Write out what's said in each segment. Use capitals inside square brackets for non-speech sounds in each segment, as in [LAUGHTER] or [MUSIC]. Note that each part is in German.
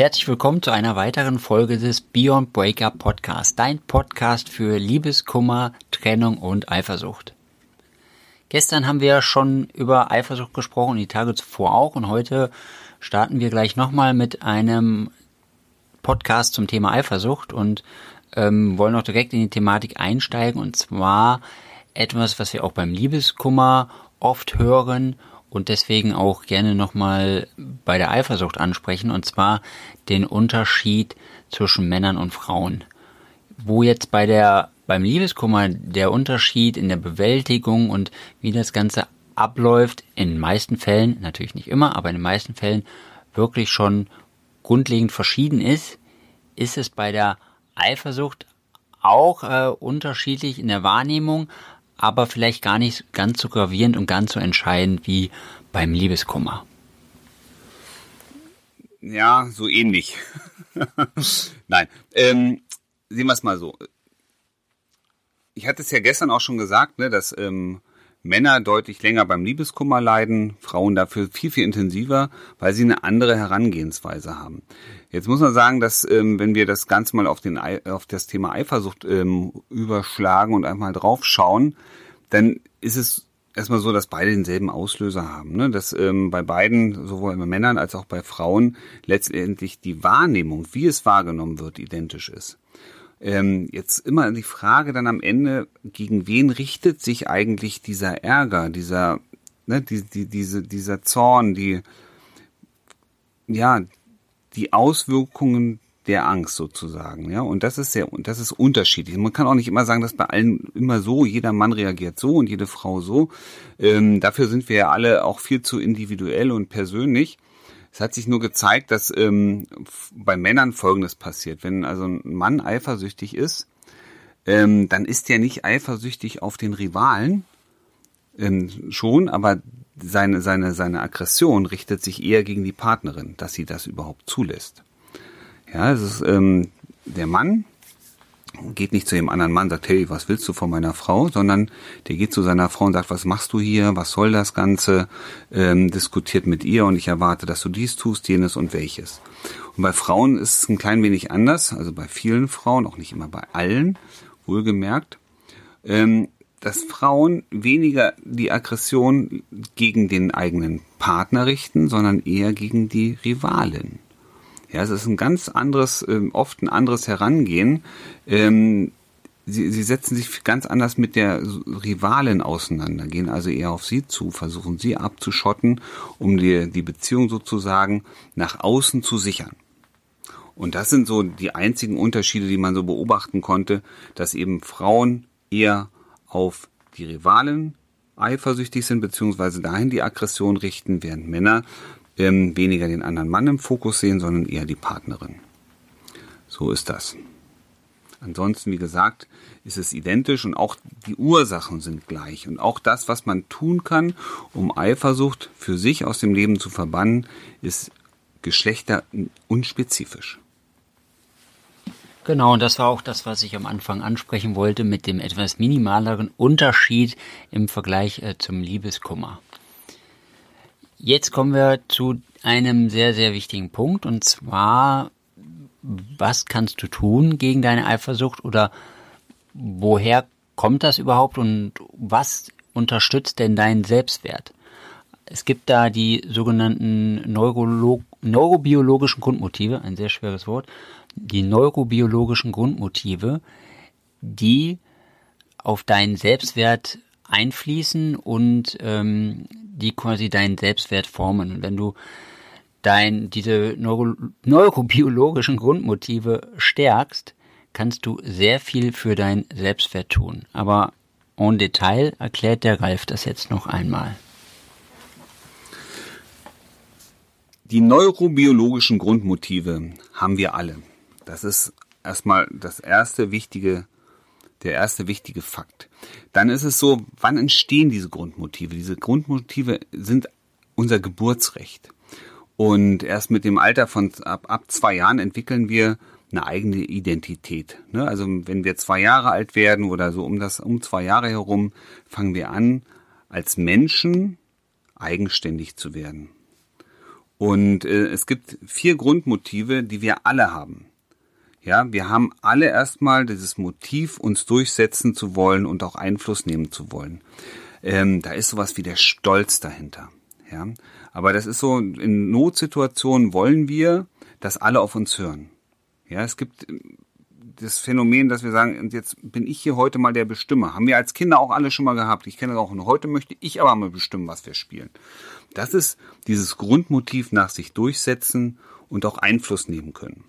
Herzlich willkommen zu einer weiteren Folge des Beyond Breakup Podcast, dein Podcast für Liebeskummer, Trennung und Eifersucht. Gestern haben wir schon über Eifersucht gesprochen, die Tage zuvor auch und heute starten wir gleich nochmal mit einem Podcast zum Thema Eifersucht und ähm, wollen auch direkt in die Thematik einsteigen und zwar etwas, was wir auch beim Liebeskummer oft hören und deswegen auch gerne nochmal bei der Eifersucht ansprechen, und zwar den Unterschied zwischen Männern und Frauen. Wo jetzt bei der, beim Liebeskummer der Unterschied in der Bewältigung und wie das Ganze abläuft, in den meisten Fällen, natürlich nicht immer, aber in den meisten Fällen wirklich schon grundlegend verschieden ist, ist es bei der Eifersucht auch äh, unterschiedlich in der Wahrnehmung, aber vielleicht gar nicht ganz so gravierend und ganz so entscheidend wie beim Liebeskummer. Ja, so ähnlich. [LAUGHS] Nein, ähm, sehen wir es mal so. Ich hatte es ja gestern auch schon gesagt, ne, dass ähm, Männer deutlich länger beim Liebeskummer leiden, Frauen dafür viel, viel intensiver, weil sie eine andere Herangehensweise haben. Jetzt muss man sagen, dass ähm, wenn wir das Ganze mal auf, den, auf das Thema Eifersucht ähm, überschlagen und einmal drauf schauen, dann ist es erstmal so, dass beide denselben Auslöser haben. Ne? Dass ähm, bei beiden, sowohl bei Männern als auch bei Frauen, letztendlich die Wahrnehmung, wie es wahrgenommen wird, identisch ist. Ähm, jetzt immer die Frage dann am Ende, gegen wen richtet sich eigentlich dieser Ärger, dieser, ne, die, die, diese, dieser Zorn, die, ja, die Auswirkungen der Angst sozusagen, ja. Und das ist sehr, das ist unterschiedlich. Man kann auch nicht immer sagen, dass bei allen immer so, jeder Mann reagiert so und jede Frau so. Ähm, dafür sind wir ja alle auch viel zu individuell und persönlich. Es hat sich nur gezeigt, dass ähm, bei Männern Folgendes passiert. Wenn also ein Mann eifersüchtig ist, ähm, dann ist er nicht eifersüchtig auf den Rivalen, ähm, schon, aber seine, seine, seine Aggression richtet sich eher gegen die Partnerin, dass sie das überhaupt zulässt. Ja, es ist ähm, der Mann geht nicht zu dem anderen Mann, sagt, hey, was willst du von meiner Frau, sondern der geht zu seiner Frau und sagt, was machst du hier, was soll das Ganze, ähm, diskutiert mit ihr und ich erwarte, dass du dies tust, jenes und welches. Und bei Frauen ist es ein klein wenig anders, also bei vielen Frauen, auch nicht immer bei allen, wohlgemerkt. Ähm, dass Frauen weniger die Aggression gegen den eigenen Partner richten, sondern eher gegen die Rivalen. Ja, es ist ein ganz anderes, ähm, oft ein anderes Herangehen. Ähm, sie, sie setzen sich ganz anders mit der Rivalin auseinander, gehen also eher auf sie zu, versuchen sie abzuschotten, um die, die Beziehung sozusagen nach außen zu sichern. Und das sind so die einzigen Unterschiede, die man so beobachten konnte, dass eben Frauen eher auf die Rivalen eifersüchtig sind, beziehungsweise dahin die Aggression richten, während Männer ähm, weniger den anderen Mann im Fokus sehen, sondern eher die Partnerin. So ist das. Ansonsten, wie gesagt, ist es identisch und auch die Ursachen sind gleich. Und auch das, was man tun kann, um Eifersucht für sich aus dem Leben zu verbannen, ist geschlechterunspezifisch. Genau, und das war auch das, was ich am Anfang ansprechen wollte, mit dem etwas minimaleren Unterschied im Vergleich äh, zum Liebeskummer. Jetzt kommen wir zu einem sehr, sehr wichtigen Punkt, und zwar, was kannst du tun gegen deine Eifersucht oder woher kommt das überhaupt und was unterstützt denn deinen Selbstwert? Es gibt da die sogenannten Neurolog neurobiologischen Grundmotive, ein sehr schweres Wort, die neurobiologischen Grundmotive, die auf deinen Selbstwert einfließen und ähm, die quasi deinen Selbstwert formen. Und wenn du dein, diese neuro, neurobiologischen Grundmotive stärkst, kannst du sehr viel für dein Selbstwert tun. Aber en Detail erklärt der Ralf das jetzt noch einmal. Die neurobiologischen Grundmotive haben wir alle. Das ist erstmal das erste wichtige, der erste wichtige Fakt. Dann ist es so, wann entstehen diese Grundmotive? Diese Grundmotive sind unser Geburtsrecht. Und erst mit dem Alter von ab, ab zwei Jahren entwickeln wir eine eigene Identität. Ne? Also wenn wir zwei Jahre alt werden oder so um das um zwei Jahre herum, fangen wir an, als Menschen eigenständig zu werden. Und äh, es gibt vier Grundmotive, die wir alle haben. Ja, wir haben alle erstmal dieses Motiv, uns durchsetzen zu wollen und auch Einfluss nehmen zu wollen. Ähm, da ist sowas wie der Stolz dahinter. Ja, aber das ist so, in Notsituationen wollen wir, dass alle auf uns hören. Ja, es gibt äh, das Phänomen, dass wir sagen, und jetzt bin ich hier heute mal der Bestimmer. Haben wir als Kinder auch alle schon mal gehabt. Ich kenne das auch. Und heute möchte ich aber mal bestimmen, was wir spielen. Das ist dieses Grundmotiv nach sich durchsetzen und auch Einfluss nehmen können.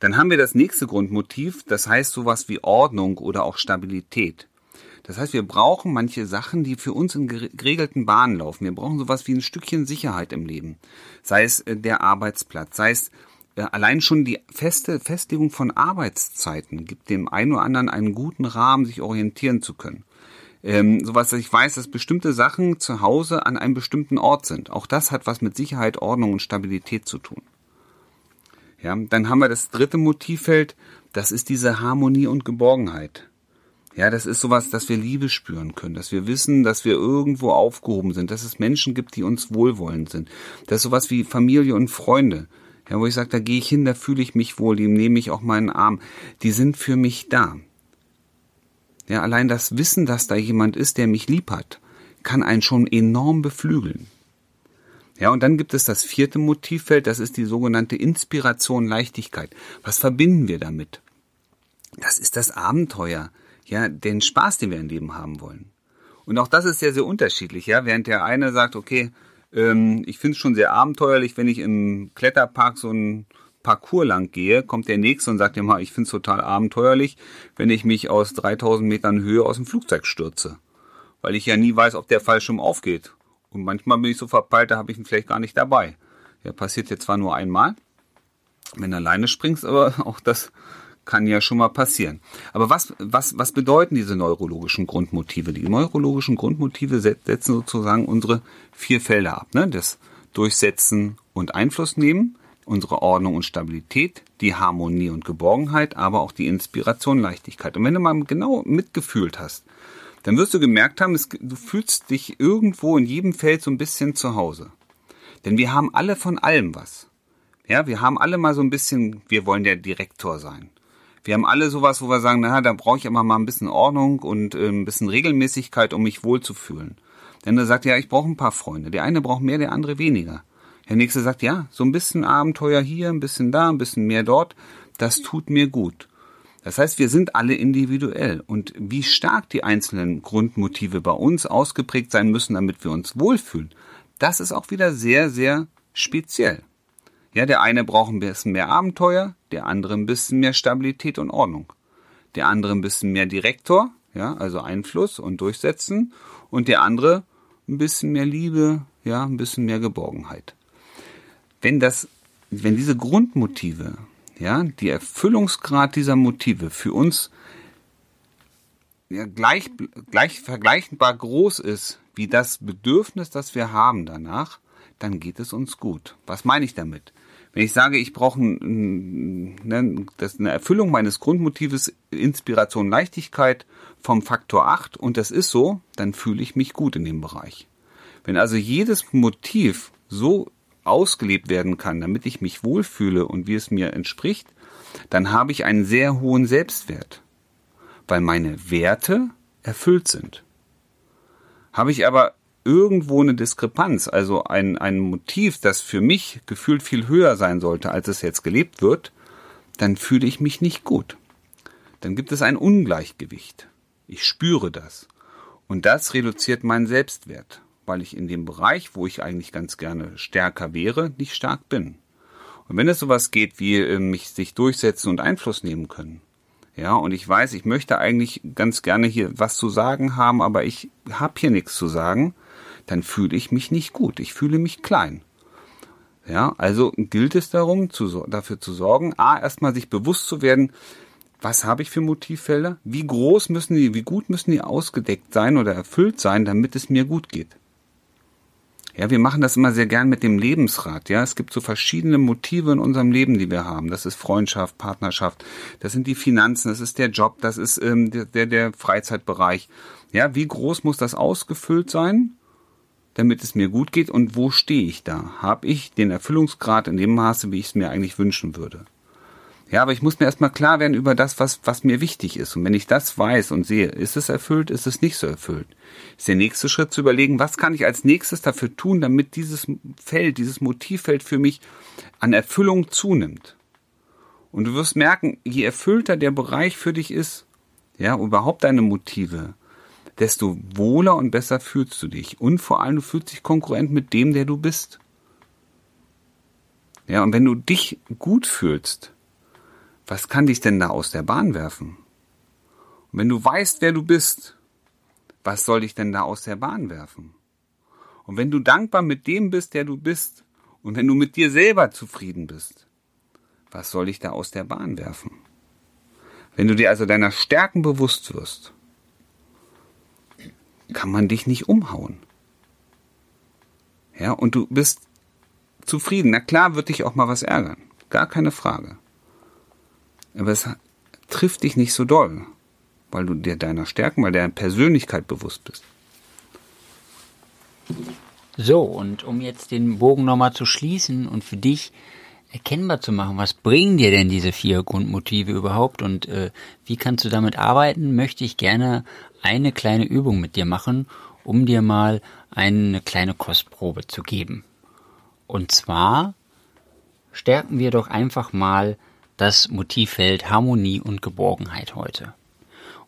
Dann haben wir das nächste Grundmotiv, das heißt sowas wie Ordnung oder auch Stabilität. Das heißt, wir brauchen manche Sachen, die für uns in geregelten Bahnen laufen. Wir brauchen sowas wie ein Stückchen Sicherheit im Leben. Sei es äh, der Arbeitsplatz, sei es äh, allein schon die feste Festlegung von Arbeitszeiten gibt dem einen oder anderen einen guten Rahmen, sich orientieren zu können. Ähm, sowas, dass ich weiß, dass bestimmte Sachen zu Hause an einem bestimmten Ort sind. Auch das hat was mit Sicherheit, Ordnung und Stabilität zu tun. Ja, dann haben wir das dritte Motivfeld, das ist diese Harmonie und Geborgenheit. Ja, das ist sowas, dass wir Liebe spüren können, dass wir wissen, dass wir irgendwo aufgehoben sind, dass es Menschen gibt, die uns wohlwollend sind. Das ist sowas wie Familie und Freunde. Ja, wo ich sage, da gehe ich hin, da fühle ich mich wohl, die nehme ich auch meinen Arm. Die sind für mich da. Ja, allein das Wissen, dass da jemand ist, der mich lieb hat, kann einen schon enorm beflügeln. Ja, und dann gibt es das vierte Motivfeld, das ist die sogenannte Inspiration Leichtigkeit. Was verbinden wir damit? Das ist das Abenteuer, ja, den Spaß, den wir im Leben haben wollen. Und auch das ist sehr, sehr unterschiedlich, ja. Während der eine sagt, okay, ähm, ich finde es schon sehr abenteuerlich, wenn ich im Kletterpark so ein Parcours lang gehe, kommt der nächste und sagt immer, ich finde es total abenteuerlich, wenn ich mich aus 3000 Metern Höhe aus dem Flugzeug stürze. Weil ich ja nie weiß, ob der Fallschirm aufgeht. Und manchmal bin ich so verpeilt, da habe ich ihn vielleicht gar nicht dabei. Ja, passiert jetzt zwar nur einmal, wenn du alleine springst, aber [LAUGHS] auch das kann ja schon mal passieren. Aber was, was, was bedeuten diese neurologischen Grundmotive? Die neurologischen Grundmotive setzen sozusagen unsere vier Felder ab. Ne? Das Durchsetzen und Einfluss nehmen, unsere Ordnung und Stabilität, die Harmonie und Geborgenheit, aber auch die Inspiration, Leichtigkeit. Und wenn du mal genau mitgefühlt hast, dann wirst du gemerkt haben, es, du fühlst dich irgendwo in jedem Feld so ein bisschen zu Hause. Denn wir haben alle von allem was. Ja, wir haben alle mal so ein bisschen, wir wollen der Direktor sein. Wir haben alle sowas, wo wir sagen, naja, da brauche ich immer mal ein bisschen Ordnung und äh, ein bisschen Regelmäßigkeit, um mich wohlzufühlen. Denn der sagt, ja, ich brauche ein paar Freunde. Der eine braucht mehr, der andere weniger. Der nächste sagt, ja, so ein bisschen Abenteuer hier, ein bisschen da, ein bisschen mehr dort, das tut mir gut. Das heißt, wir sind alle individuell und wie stark die einzelnen Grundmotive bei uns ausgeprägt sein müssen, damit wir uns wohlfühlen, das ist auch wieder sehr, sehr speziell. Ja, der eine braucht ein bisschen mehr Abenteuer, der andere ein bisschen mehr Stabilität und Ordnung. Der andere ein bisschen mehr Direktor, ja, also Einfluss und Durchsetzen und der andere ein bisschen mehr Liebe, ja, ein bisschen mehr Geborgenheit. Wenn das, wenn diese Grundmotive ja, die Erfüllungsgrad dieser Motive für uns ja, gleich, gleich vergleichbar groß ist wie das Bedürfnis, das wir haben danach, dann geht es uns gut. Was meine ich damit? Wenn ich sage, ich brauche ne, eine Erfüllung meines Grundmotives Inspiration, Leichtigkeit vom Faktor 8 und das ist so, dann fühle ich mich gut in dem Bereich. Wenn also jedes Motiv so ausgelebt werden kann, damit ich mich wohlfühle und wie es mir entspricht, dann habe ich einen sehr hohen Selbstwert, weil meine Werte erfüllt sind. Habe ich aber irgendwo eine Diskrepanz, also ein, ein Motiv, das für mich gefühlt viel höher sein sollte, als es jetzt gelebt wird, dann fühle ich mich nicht gut. Dann gibt es ein Ungleichgewicht. Ich spüre das. Und das reduziert meinen Selbstwert weil ich in dem Bereich, wo ich eigentlich ganz gerne stärker wäre, nicht stark bin. Und wenn es sowas geht wie äh, mich sich durchsetzen und Einfluss nehmen können, ja, und ich weiß, ich möchte eigentlich ganz gerne hier was zu sagen haben, aber ich habe hier nichts zu sagen, dann fühle ich mich nicht gut. Ich fühle mich klein. Ja, also gilt es darum, zu, dafür zu sorgen, a, erstmal sich bewusst zu werden, was habe ich für Motivfelder? Wie groß müssen die, wie gut müssen die ausgedeckt sein oder erfüllt sein, damit es mir gut geht? Ja, wir machen das immer sehr gern mit dem Lebensrat. Ja, es gibt so verschiedene Motive in unserem Leben, die wir haben. Das ist Freundschaft, Partnerschaft, das sind die Finanzen, das ist der Job, das ist ähm, der, der Freizeitbereich. Ja, wie groß muss das ausgefüllt sein, damit es mir gut geht und wo stehe ich da? Habe ich den Erfüllungsgrad in dem Maße, wie ich es mir eigentlich wünschen würde? Ja, aber ich muss mir erstmal klar werden über das, was, was mir wichtig ist. Und wenn ich das weiß und sehe, ist es erfüllt, ist es nicht so erfüllt, ist der nächste Schritt zu überlegen, was kann ich als nächstes dafür tun, damit dieses Feld, dieses Motivfeld für mich an Erfüllung zunimmt. Und du wirst merken, je erfüllter der Bereich für dich ist, ja, überhaupt deine Motive, desto wohler und besser fühlst du dich. Und vor allem, du fühlst dich konkurrent mit dem, der du bist. Ja, und wenn du dich gut fühlst, was kann dich denn da aus der Bahn werfen? Und wenn du weißt, wer du bist, was soll dich denn da aus der Bahn werfen? Und wenn du dankbar mit dem bist, der du bist, und wenn du mit dir selber zufrieden bist, was soll dich da aus der Bahn werfen? Wenn du dir also deiner Stärken bewusst wirst, kann man dich nicht umhauen. Ja, und du bist zufrieden. Na klar wird dich auch mal was ärgern. Gar keine Frage. Aber es trifft dich nicht so doll, weil du dir deiner Stärken, weil deiner Persönlichkeit bewusst bist. So, und um jetzt den Bogen nochmal zu schließen und für dich erkennbar zu machen, was bringen dir denn diese vier Grundmotive überhaupt und äh, wie kannst du damit arbeiten, möchte ich gerne eine kleine Übung mit dir machen, um dir mal eine kleine Kostprobe zu geben. Und zwar stärken wir doch einfach mal das Motivfeld Harmonie und Geborgenheit heute.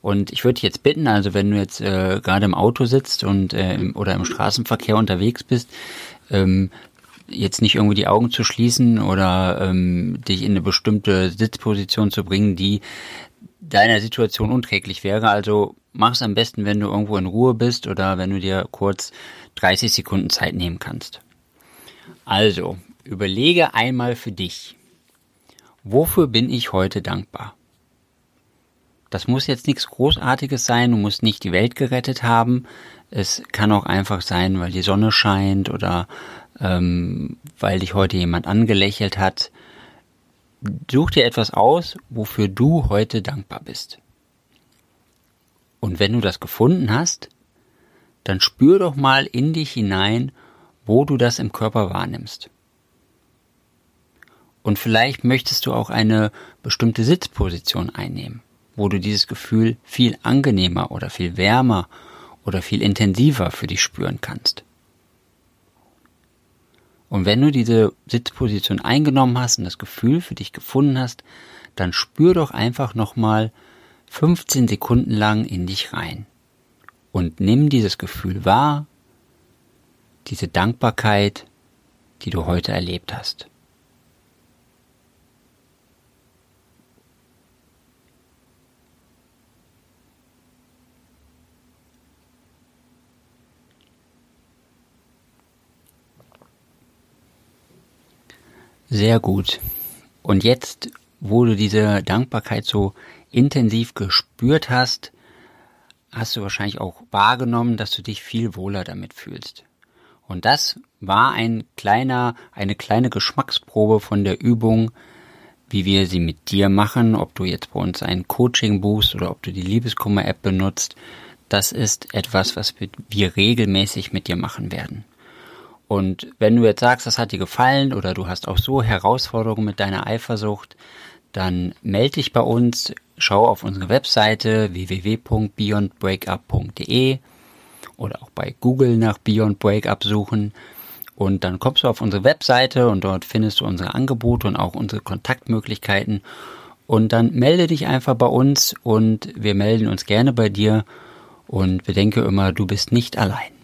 Und ich würde jetzt bitten, also wenn du jetzt äh, gerade im Auto sitzt und äh, im, oder im Straßenverkehr unterwegs bist, ähm, jetzt nicht irgendwie die Augen zu schließen oder ähm, dich in eine bestimmte Sitzposition zu bringen, die deiner Situation unträglich wäre. Also mach es am besten, wenn du irgendwo in Ruhe bist oder wenn du dir kurz 30 Sekunden Zeit nehmen kannst. Also, überlege einmal für dich, wofür bin ich heute dankbar? Das muss jetzt nichts Großartiges sein, du musst nicht die Welt gerettet haben. Es kann auch einfach sein, weil die Sonne scheint oder ähm, weil dich heute jemand angelächelt hat. Such dir etwas aus, wofür du heute dankbar bist. Und wenn du das gefunden hast, dann spür doch mal in dich hinein, wo du das im Körper wahrnimmst. Und vielleicht möchtest du auch eine bestimmte Sitzposition einnehmen wo du dieses Gefühl viel angenehmer oder viel wärmer oder viel intensiver für dich spüren kannst. Und wenn du diese Sitzposition eingenommen hast und das Gefühl für dich gefunden hast, dann spür doch einfach nochmal 15 Sekunden lang in dich rein und nimm dieses Gefühl wahr, diese Dankbarkeit, die du heute erlebt hast. Sehr gut. Und jetzt, wo du diese Dankbarkeit so intensiv gespürt hast, hast du wahrscheinlich auch wahrgenommen, dass du dich viel wohler damit fühlst. Und das war ein kleiner, eine kleine Geschmacksprobe von der Übung, wie wir sie mit dir machen, ob du jetzt bei uns ein Coaching buchst oder ob du die Liebeskummer-App benutzt. Das ist etwas, was wir regelmäßig mit dir machen werden. Und wenn du jetzt sagst, das hat dir gefallen oder du hast auch so Herausforderungen mit deiner Eifersucht, dann melde dich bei uns, schau auf unsere Webseite www.beyondbreakup.de oder auch bei Google nach Beyond Breakup suchen. Und dann kommst du auf unsere Webseite und dort findest du unsere Angebote und auch unsere Kontaktmöglichkeiten. Und dann melde dich einfach bei uns und wir melden uns gerne bei dir. Und bedenke immer, du bist nicht allein.